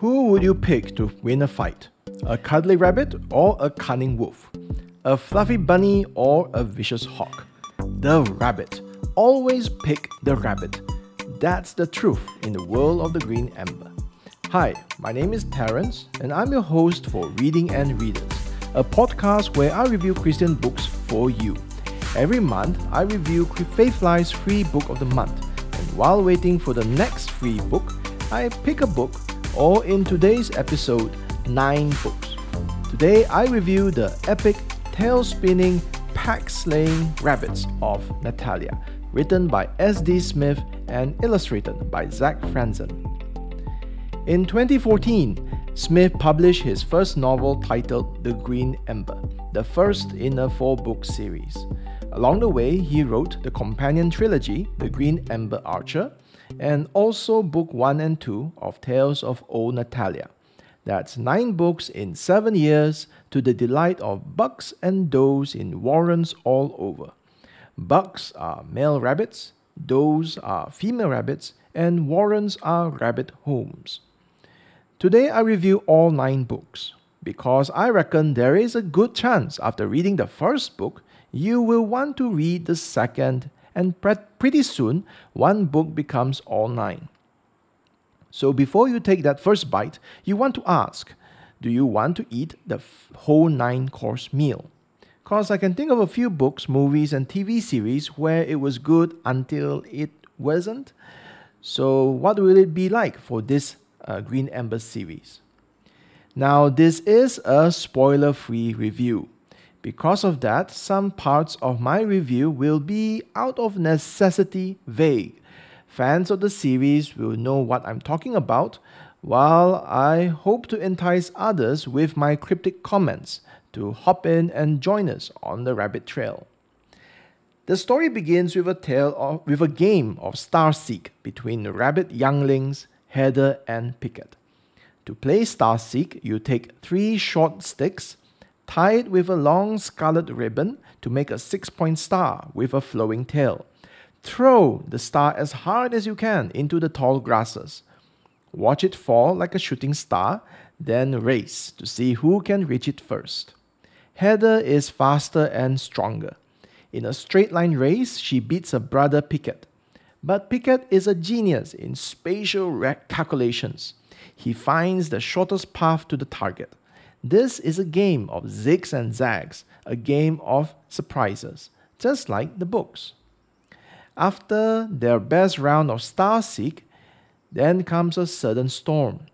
Who would you pick to win a fight? A cuddly rabbit or a cunning wolf? A fluffy bunny or a vicious hawk? The rabbit. Always pick the rabbit. That's the truth in the world of the green ember. Hi, my name is Terence, and I'm your host for Reading and Readers, a podcast where I review Christian books for you. Every month, I review Faithlight's free book of the month, and while waiting for the next free book, I pick a book or in today's episode, 9 books. Today I review the epic tail spinning, pack slaying rabbits of Natalia, written by S.D. Smith and illustrated by Zach Franzen. In 2014, Smith published his first novel titled The Green Ember, the first in a four book series. Along the way, he wrote the companion trilogy, The Green Ember Archer, and also book 1 and 2 of Tales of Old Natalia. That's nine books in seven years to the delight of bucks and does in warrens all over. Bucks are male rabbits, does are female rabbits, and warrens are rabbit homes. Today I review all nine books because I reckon there is a good chance after reading the first book you will want to read the second and pre- pretty soon one book becomes all nine. So before you take that first bite, you want to ask do you want to eat the f- whole nine course meal? Because I can think of a few books, movies, and TV series where it was good until it wasn't. So, what will it be like for this uh, Green Ember series? Now, this is a spoiler free review. Because of that, some parts of my review will be out of necessity vague. Fans of the series will know what I'm talking about, while I hope to entice others with my cryptic comments to hop in and join us on the rabbit trail. The story begins with a tale of, with a game of Star Seek between the rabbit younglings Heather and Picket. To play Star Seek, you take three short sticks tie it with a long scarlet ribbon to make a six point star with a flowing tail. Throw the star as hard as you can into the tall grasses. Watch it fall like a shooting star, then race to see who can reach it first. Heather is faster and stronger. In a straight line race, she beats her brother Picket. But Picket is a genius in spatial calculations. He finds the shortest path to the target. This is a game of zigs and zags, a game of surprises, just like the books. After their best round of star seek, then comes a sudden storm.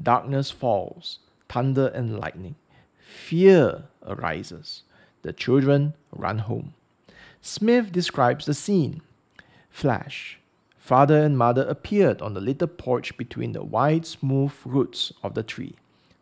Darkness falls, thunder and lightning. Fear arises. The children run home. Smith describes the scene. Flash. Father and mother appeared on the little porch between the wide, smooth roots of the tree.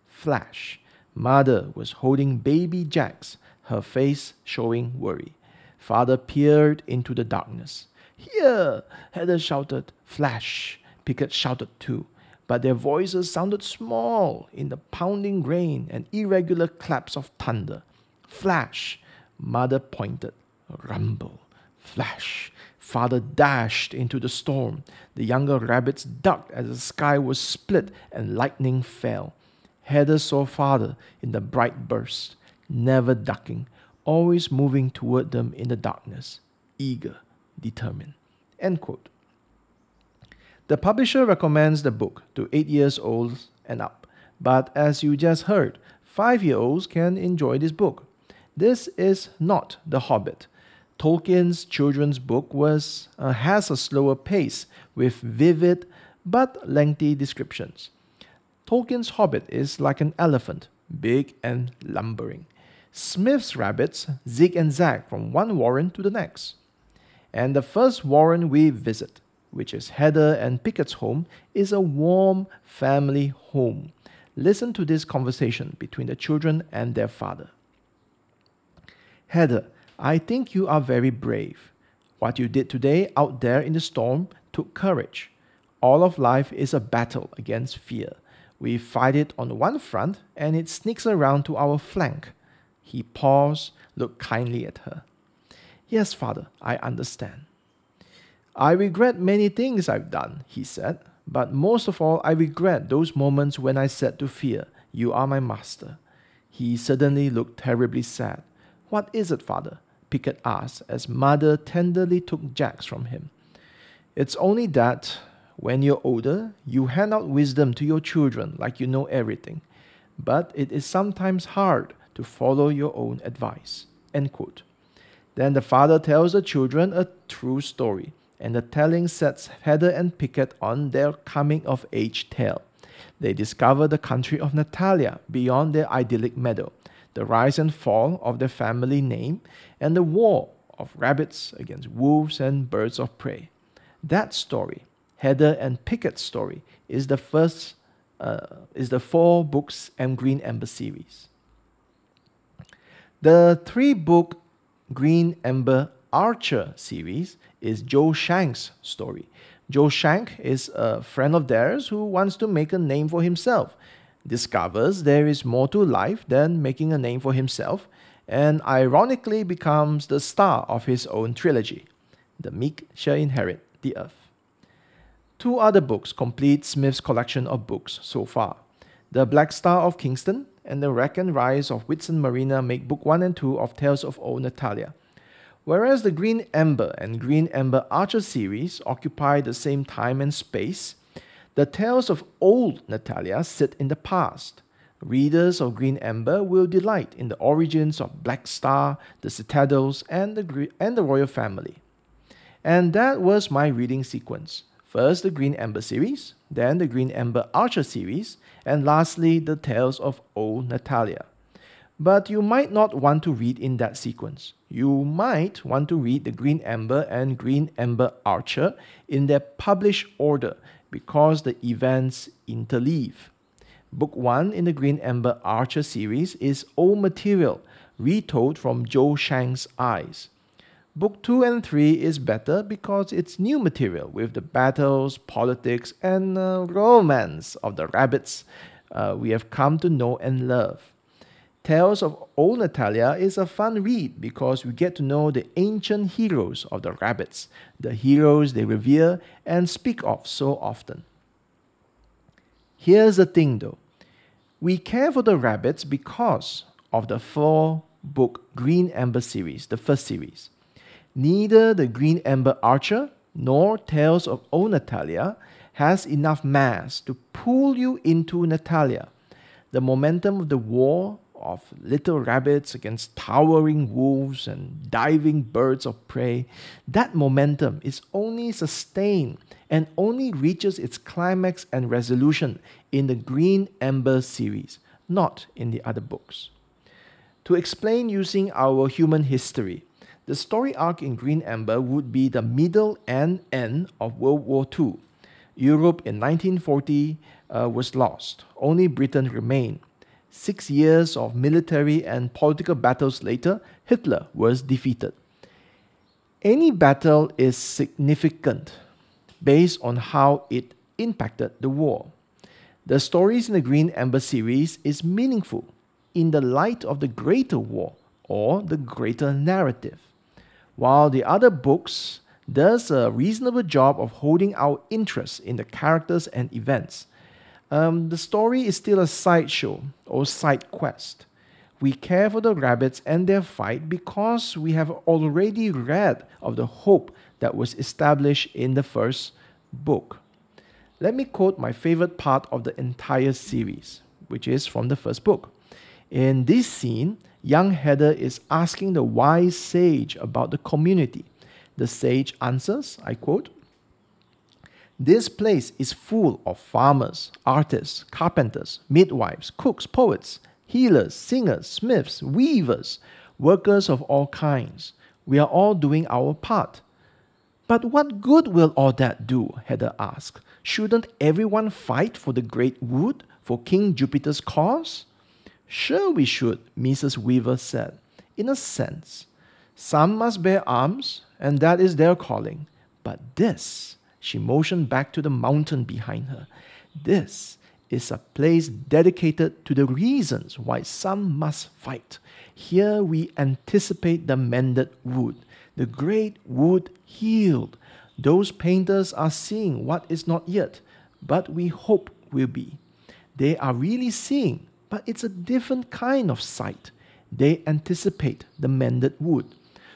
Flash. Mother was holding baby Jacks, her face showing worry. Father peered into the darkness. Here! Heather shouted. Flash! Picket shouted too, but their voices sounded small in the pounding rain and irregular claps of thunder. Flash! Mother pointed. Rumble! Flash! Father dashed into the storm. The younger rabbits ducked as the sky was split and lightning fell. Heather saw father in the bright burst, never ducking, always moving toward them in the darkness, eager, determined. End quote. The publisher recommends the book to 8 years old and up, but as you just heard, 5 year olds can enjoy this book. This is not The Hobbit. Tolkien's children's book was uh, has a slower pace with vivid but lengthy descriptions. Tolkien's hobbit is like an elephant, big and lumbering. Smith's rabbits zig and zag from one warren to the next. And the first warren we visit, which is Heather and Picket's home, is a warm family home. Listen to this conversation between the children and their father. Heather, I think you are very brave. What you did today out there in the storm took courage. All of life is a battle against fear. We fight it on one front and it sneaks around to our flank. He paused, looked kindly at her. Yes, father, I understand. I regret many things I've done, he said, But most of all, I regret those moments when I said to Fear, You are my master. He suddenly looked terribly sad. What is it, father? Picket asked as mother tenderly took Jacks from him. It's only that when you're older, you hand out wisdom to your children like you know everything. But it is sometimes hard to follow your own advice. End quote. Then the father tells the children a true story, and the telling sets Heather and Picket on their coming of age tale. They discover the country of Natalia beyond their idyllic meadow, the rise and fall of their family name, and the war of rabbits against wolves and birds of prey. That story, Heather and Picket's story, is the first uh, is the four books M Green Ember series. The three book Green Ember Archer series is Jo Shanks' story. Jo Shank is a friend of theirs who wants to make a name for himself, discovers there is more to life than making a name for himself, and ironically becomes the star of his own trilogy. The meek shall inherit the earth. Two other books complete Smith's collection of books so far. The Black Star of Kingston and The Wreck and Rise of Whitsun Marina make book 1 and 2 of Tales of Old Natalia. Whereas the Green Ember and Green Ember Archer series occupy the same time and space, the tales of old Natalia sit in the past. Readers of Green Ember will delight in the origins of Black Star, the Citadels, and the, and the royal family. And that was my reading sequence. First, the Green Ember series, then the Green Ember Archer series, and lastly, the Tales of Old Natalia. But you might not want to read in that sequence. You might want to read the Green Ember and Green Ember Archer in their published order because the events interleave. Book 1 in the Green Ember Archer series is old material, retold from Jo Shanks' eyes. Book 2 and 3 is better because it's new material with the battles, politics, and uh, romance of the rabbits uh, we have come to know and love. Tales of Old Natalia is a fun read because we get to know the ancient heroes of the rabbits, the heroes they revere and speak of so often. Here's the thing though we care for the rabbits because of the four book Green Ember series, the first series. Neither the Green Ember Archer nor Tales of Old Natalia has enough mass to pull you into Natalia. The momentum of the war of little rabbits against towering wolves and diving birds of prey, that momentum is only sustained and only reaches its climax and resolution in the Green Ember series, not in the other books. To explain using our human history, the story arc in Green Ember would be the middle and end of World War II. Europe in 1940 uh, was lost, only Britain remained Six years of military and political battles later, Hitler was defeated. Any battle is significant based on how it impacted the war. The stories in the Green Ember series is meaningful in the light of the greater war or the greater narrative, while the other books does a reasonable job of holding our interest in the characters and events um, the story is still a sideshow or side quest. We care for the rabbits and their fight because we have already read of the hope that was established in the first book. Let me quote my favorite part of the entire series, which is from the first book. In this scene, young Heather is asking the wise sage about the community. The sage answers, I quote, this place is full of farmers, artists, carpenters, midwives, cooks, poets, healers, singers, smiths, weavers, workers of all kinds. We are all doing our part. But what good will all that do? Heather asked. Shouldn't everyone fight for the great wood, for King Jupiter's cause? Sure, we should, Mrs. Weaver said. In a sense. Some must bear arms, and that is their calling. But this, she motioned back to the mountain behind her. This is a place dedicated to the reasons why some must fight. Here we anticipate the mended wood, the great wood healed. Those painters are seeing what is not yet, but we hope will be. They are really seeing, but it's a different kind of sight. They anticipate the mended wood.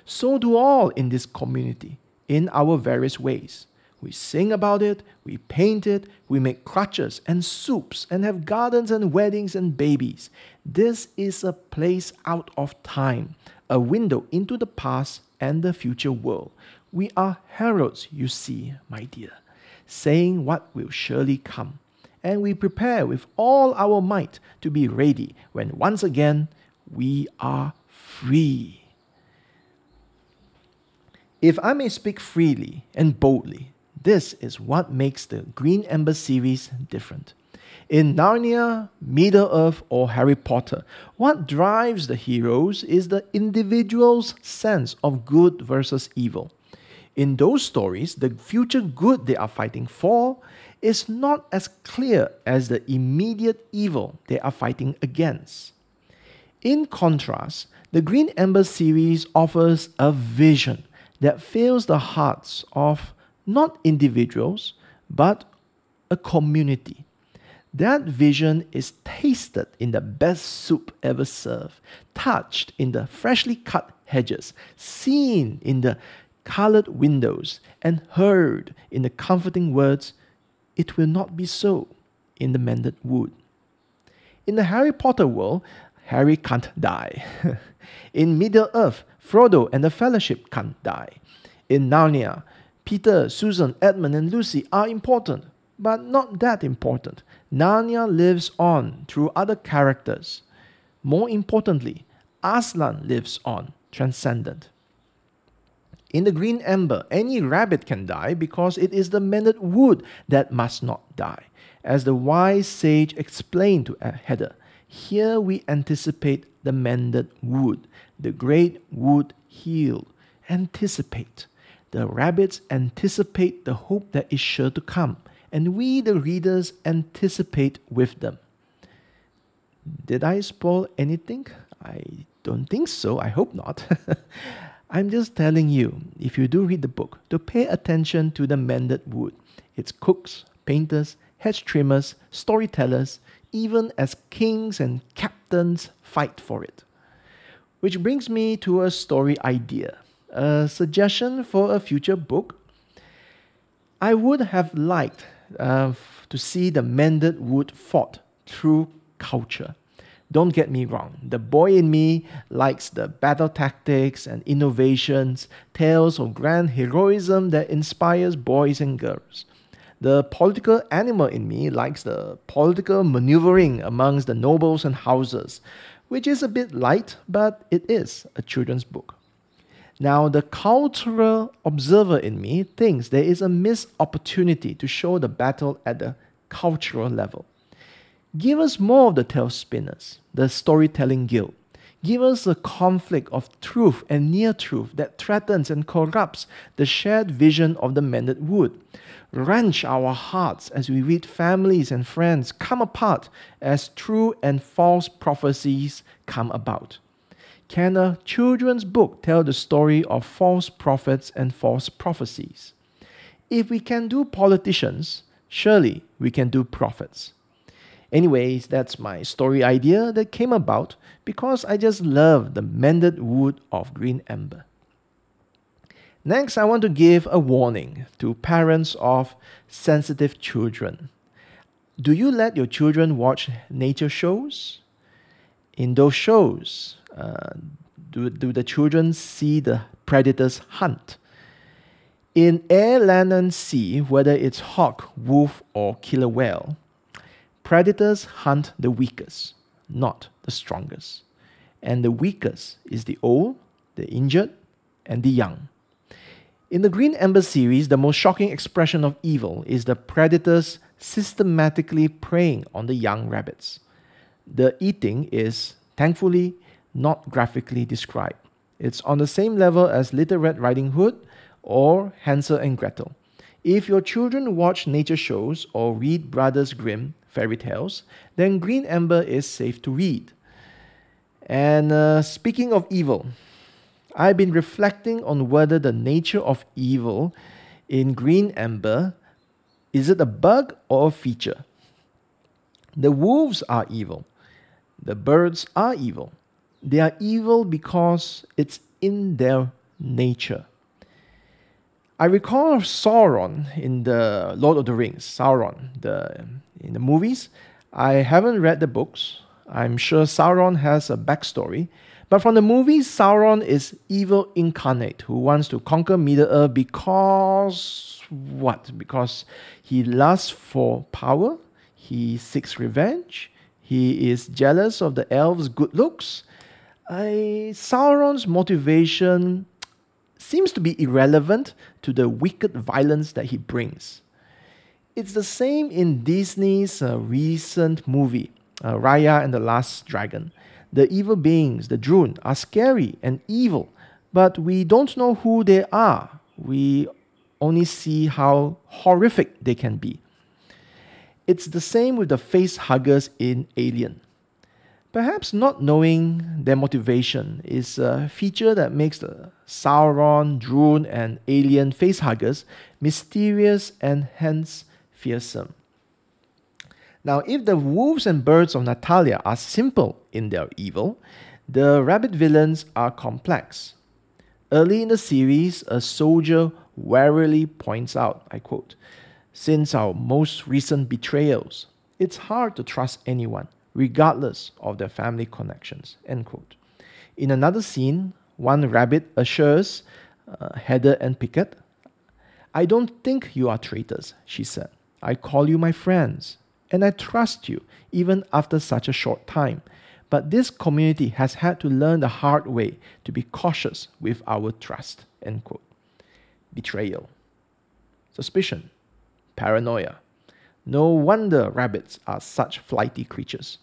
So do all in this community, in our various ways. We sing about it, we paint it, we make crutches and soups and have gardens and weddings and babies. This is a place out of time, a window into the past and the future world. We are heralds, you see, my dear, saying what will surely come. And we prepare with all our might to be ready when once again we are free. If I may speak freely and boldly, this is what makes the Green Ember series different. In Narnia, Middle Earth, or Harry Potter, what drives the heroes is the individual's sense of good versus evil. In those stories, the future good they are fighting for is not as clear as the immediate evil they are fighting against. In contrast, the Green Ember series offers a vision that fills the hearts of not individuals, but a community. That vision is tasted in the best soup ever served, touched in the freshly cut hedges, seen in the colored windows, and heard in the comforting words, It will not be so in the mended wood. In the Harry Potter world, Harry can't die. in Middle Earth, Frodo and the Fellowship can't die. In Narnia, Peter, Susan, Edmund, and Lucy are important, but not that important. Narnia lives on through other characters. More importantly, Aslan lives on, transcendent. In the green ember, any rabbit can die because it is the mended wood that must not die. As the wise sage explained to Heather, here we anticipate the mended wood, the great wood healed. Anticipate. The rabbits anticipate the hope that is sure to come, and we, the readers, anticipate with them. Did I spoil anything? I don't think so. I hope not. I'm just telling you, if you do read the book, to pay attention to the mended wood. It's cooks, painters, hedge trimmers, storytellers, even as kings and captains fight for it. Which brings me to a story idea a suggestion for a future book. I would have liked uh, to see the mended wood fought through culture. Don't get me wrong, the boy in me likes the battle tactics and innovations, tales of grand heroism that inspires boys and girls. The political animal in me likes the political maneuvering amongst the nobles and houses, which is a bit light, but it is a children's book. Now, the cultural observer in me thinks there is a missed opportunity to show the battle at the cultural level. Give us more of the tale spinners, the storytelling guild. Give us a conflict of truth and near truth that threatens and corrupts the shared vision of the mended wood. Wrench our hearts as we read families and friends come apart as true and false prophecies come about. Can a children's book tell the story of false prophets and false prophecies? If we can do politicians, surely we can do prophets. Anyways, that's my story idea that came about because I just love the mended wood of green ember. Next, I want to give a warning to parents of sensitive children. Do you let your children watch nature shows? In those shows, uh, do, do the children see the predators hunt? In air, land, and sea, whether it's hawk, wolf, or killer whale, predators hunt the weakest, not the strongest. And the weakest is the old, the injured, and the young. In the Green Ember series, the most shocking expression of evil is the predators systematically preying on the young rabbits. The eating is, thankfully, not graphically described. It's on the same level as Little Red Riding Hood or Hansel and Gretel. If your children watch nature shows or read Brothers Grimm fairy tales, then Green Ember is safe to read. And uh, speaking of evil, I've been reflecting on whether the nature of evil in Green Ember Is it a bug or a feature? The wolves are evil. The birds are evil. They are evil because it's in their nature. I recall Sauron in the Lord of the Rings, Sauron, the in the movies. I haven't read the books. I'm sure Sauron has a backstory. But from the movies, Sauron is evil incarnate who wants to conquer Middle Earth because what? Because he lusts for power, he seeks revenge, he is jealous of the elves' good looks. I, Sauron's motivation seems to be irrelevant to the wicked violence that he brings. It's the same in Disney's uh, recent movie, uh, Raya and the Last Dragon. The evil beings, the Druun, are scary and evil, but we don't know who they are. We only see how horrific they can be. It's the same with the face huggers in Alien. Perhaps not knowing their motivation is a feature that makes the Sauron, Druun, and alien facehuggers mysterious and hence fearsome. Now, if the wolves and birds of Natalia are simple in their evil, the rabbit villains are complex. Early in the series, a soldier warily points out, I quote, Since our most recent betrayals, it's hard to trust anyone regardless of their family connections. End quote. In another scene, one rabbit assures uh, Heather and Picket, I don't think you are traitors, she said. I call you my friends, and I trust you even after such a short time. But this community has had to learn the hard way to be cautious with our trust. End quote. Betrayal, suspicion, paranoia. No wonder rabbits are such flighty creatures.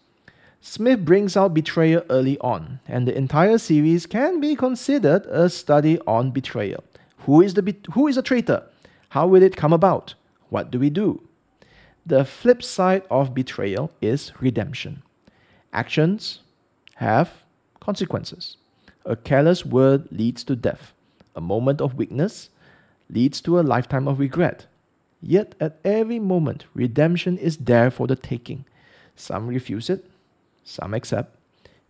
Smith brings out betrayal early on, and the entire series can be considered a study on betrayal. Who is, the be- who is a traitor? How will it come about? What do we do? The flip side of betrayal is redemption. Actions have consequences. A careless word leads to death. A moment of weakness leads to a lifetime of regret. Yet at every moment, redemption is there for the taking. Some refuse it, some accept,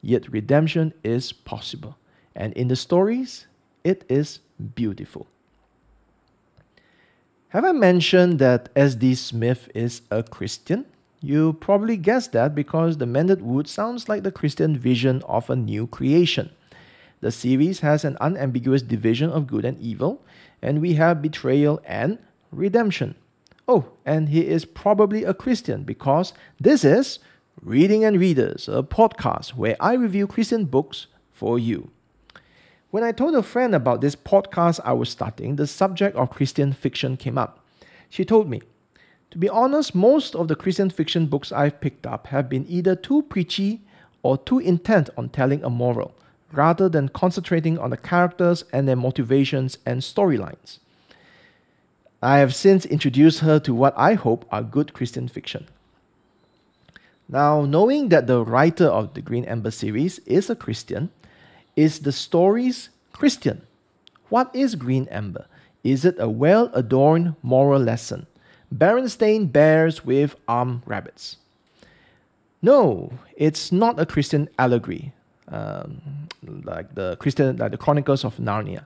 yet redemption is possible. And in the stories, it is beautiful. Have I mentioned that S.D. Smith is a Christian? You probably guessed that because the Mended Wood sounds like the Christian vision of a new creation. The series has an unambiguous division of good and evil, and we have betrayal and redemption. Oh, and he is probably a Christian because this is Reading and Readers, a podcast where I review Christian books for you. When I told a friend about this podcast I was starting, the subject of Christian fiction came up. She told me, To be honest, most of the Christian fiction books I've picked up have been either too preachy or too intent on telling a moral, rather than concentrating on the characters and their motivations and storylines. I have since introduced her to what I hope are good Christian fiction. Now, knowing that the writer of the Green Ember series is a Christian, is the stories Christian? What is Green Ember? Is it a well adorned moral lesson? Berenstain Bears with armed rabbits. No, it's not a Christian allegory, um, like the Christian, like the Chronicles of Narnia.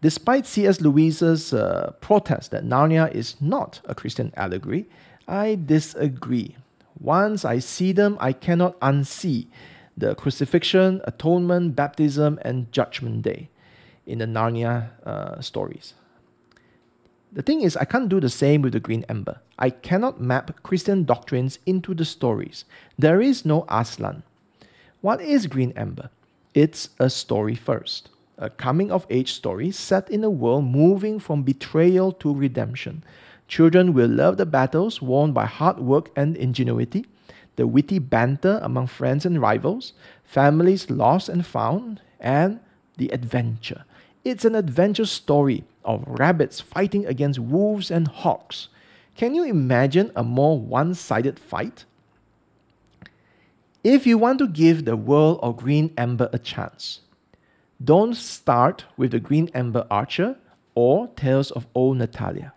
Despite C.S. Lewis's uh, protest that Narnia is not a Christian allegory, I disagree. Once I see them, I cannot unsee the crucifixion, atonement, baptism, and judgment day in the Narnia uh, stories. The thing is, I can't do the same with the Green Ember. I cannot map Christian doctrines into the stories. There is no Aslan. What is Green Ember? It's a story first, a coming of age story set in a world moving from betrayal to redemption, Children will love the battles won by hard work and ingenuity, the witty banter among friends and rivals, families lost and found, and the adventure. It's an adventure story of rabbits fighting against wolves and hawks. Can you imagine a more one sided fight? If you want to give the world of Green Ember a chance, don't start with the Green Ember Archer or Tales of Old Natalia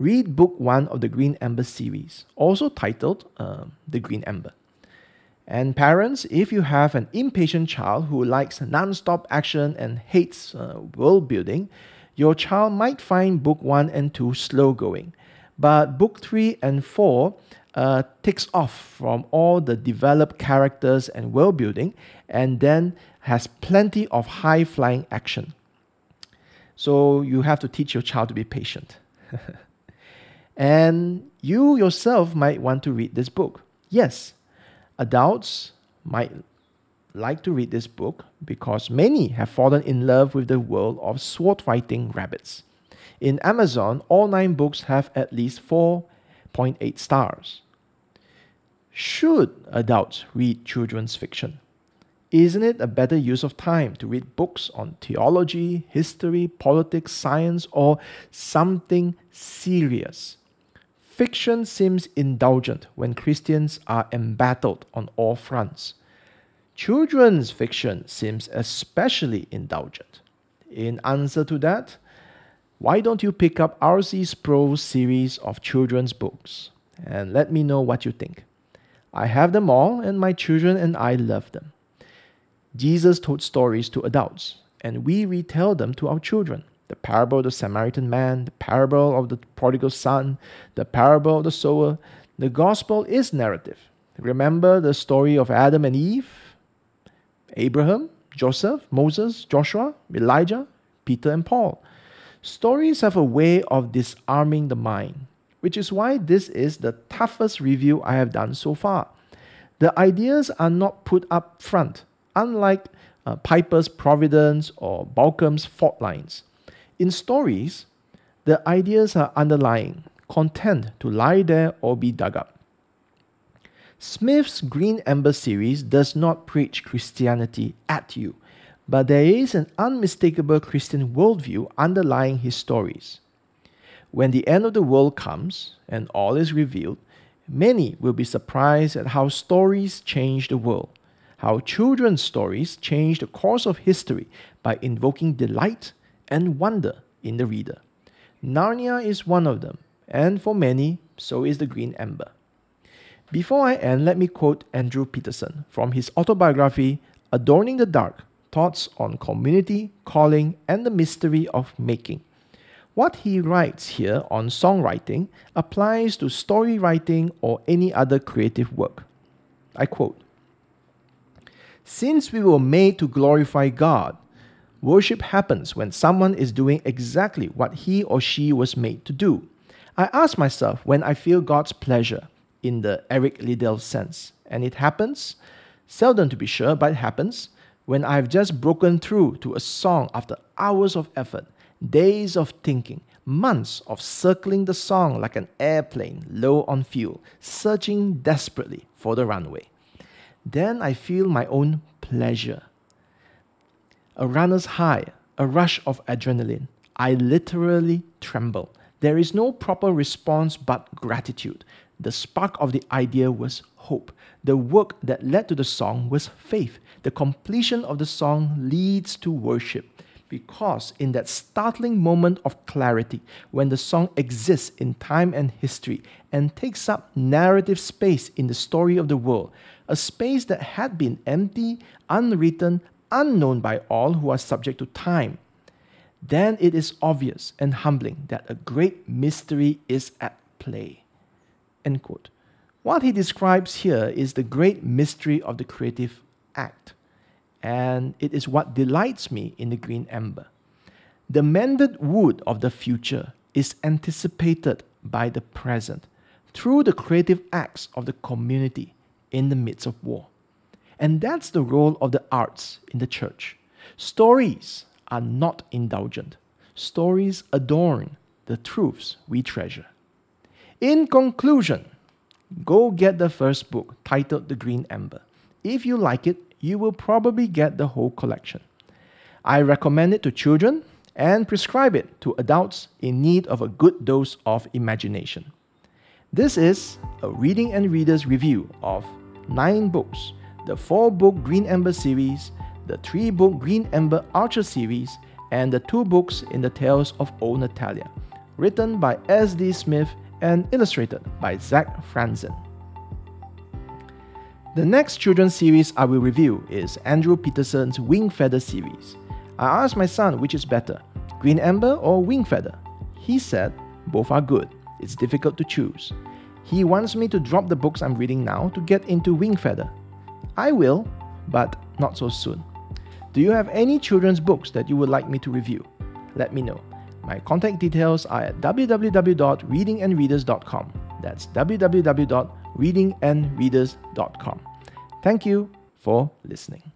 read book one of the Green Ember series, also titled uh, The Green Ember. And parents, if you have an impatient child who likes non-stop action and hates uh, world building, your child might find book 1 and 2 slow going. But book 3 and 4 uh, takes off from all the developed characters and world building and then has plenty of high flying action. So you have to teach your child to be patient. and you yourself might want to read this book. Yes, adults might like to read this book because many have fallen in love with the world of sword fighting rabbits. In Amazon, all nine books have at least 4.8 stars. Should adults read children's fiction? Isn't it a better use of time to read books on theology, history, politics, science, or something serious? Fiction seems indulgent when Christians are embattled on all fronts. Children's fiction seems especially indulgent. In answer to that, why don't you pick up R.C. Sproul's series of children's books and let me know what you think? I have them all, and my children and I love them. Jesus told stories to adults, and we retell them to our children. The parable of the Samaritan man, the parable of the prodigal son, the parable of the sower. The gospel is narrative. Remember the story of Adam and Eve, Abraham, Joseph, Moses, Joshua, Elijah, Peter, and Paul. Stories have a way of disarming the mind, which is why this is the toughest review I have done so far. The ideas are not put up front unlike uh, Piper's Providence or Baucham's fault lines. In stories, the ideas are underlying, content to lie there or be dug up. Smith's Green Ember series does not preach Christianity at you, but there is an unmistakable Christian worldview underlying his stories. When the end of the world comes and all is revealed, many will be surprised at how stories change the world how children's stories change the course of history by invoking delight and wonder in the reader. Narnia is one of them, and for many, so is the Green Ember. Before I end, let me quote Andrew Peterson from his autobiography, Adorning the Dark Thoughts on Community, Calling, and the Mystery of Making. What he writes here on songwriting applies to story writing or any other creative work. I quote since we were made to glorify God, worship happens when someone is doing exactly what he or she was made to do. I ask myself when I feel God's pleasure in the Eric Liddell sense, and it happens, seldom to be sure, but it happens, when I've just broken through to a song after hours of effort, days of thinking, months of circling the song like an airplane low on fuel, searching desperately for the runway then I feel my own pleasure. A runner's high, a rush of adrenaline. I literally tremble. There is no proper response but gratitude. The spark of the idea was hope. The work that led to the song was faith. The completion of the song leads to worship. Because in that startling moment of clarity, when the song exists in time and history and takes up narrative space in the story of the world, a space that had been empty, unwritten, unknown by all who are subject to time, then it is obvious and humbling that a great mystery is at play. End quote. What he describes here is the great mystery of the creative act and it is what delights me in the green ember. The mended wood of the future is anticipated by the present through the creative acts of the community in the midst of war. And that's the role of the arts in the church. Stories are not indulgent, stories adorn the truths we treasure. In conclusion, go get the first book titled The Green Ember. If you like it, you will probably get the whole collection. I recommend it to children and prescribe it to adults in need of a good dose of imagination. This is a reading and readers review of nine books the four book Green Ember series, the three book Green Ember Archer series, and the two books in the Tales of Old Natalia. written by S.D. Smith and illustrated by Zach Franzen. The next children's series I will review is Andrew Peterson's Wing Feather series. I asked my son which is better, Green Ember or Wing Feather. He said both are good. It's difficult to choose. He wants me to drop the books I'm reading now to get into Wing Feather. I will, but not so soon. Do you have any children's books that you would like me to review? Let me know. My contact details are at www.readingandreaders.com. That's www.readingandreaders.com. Thank you for listening.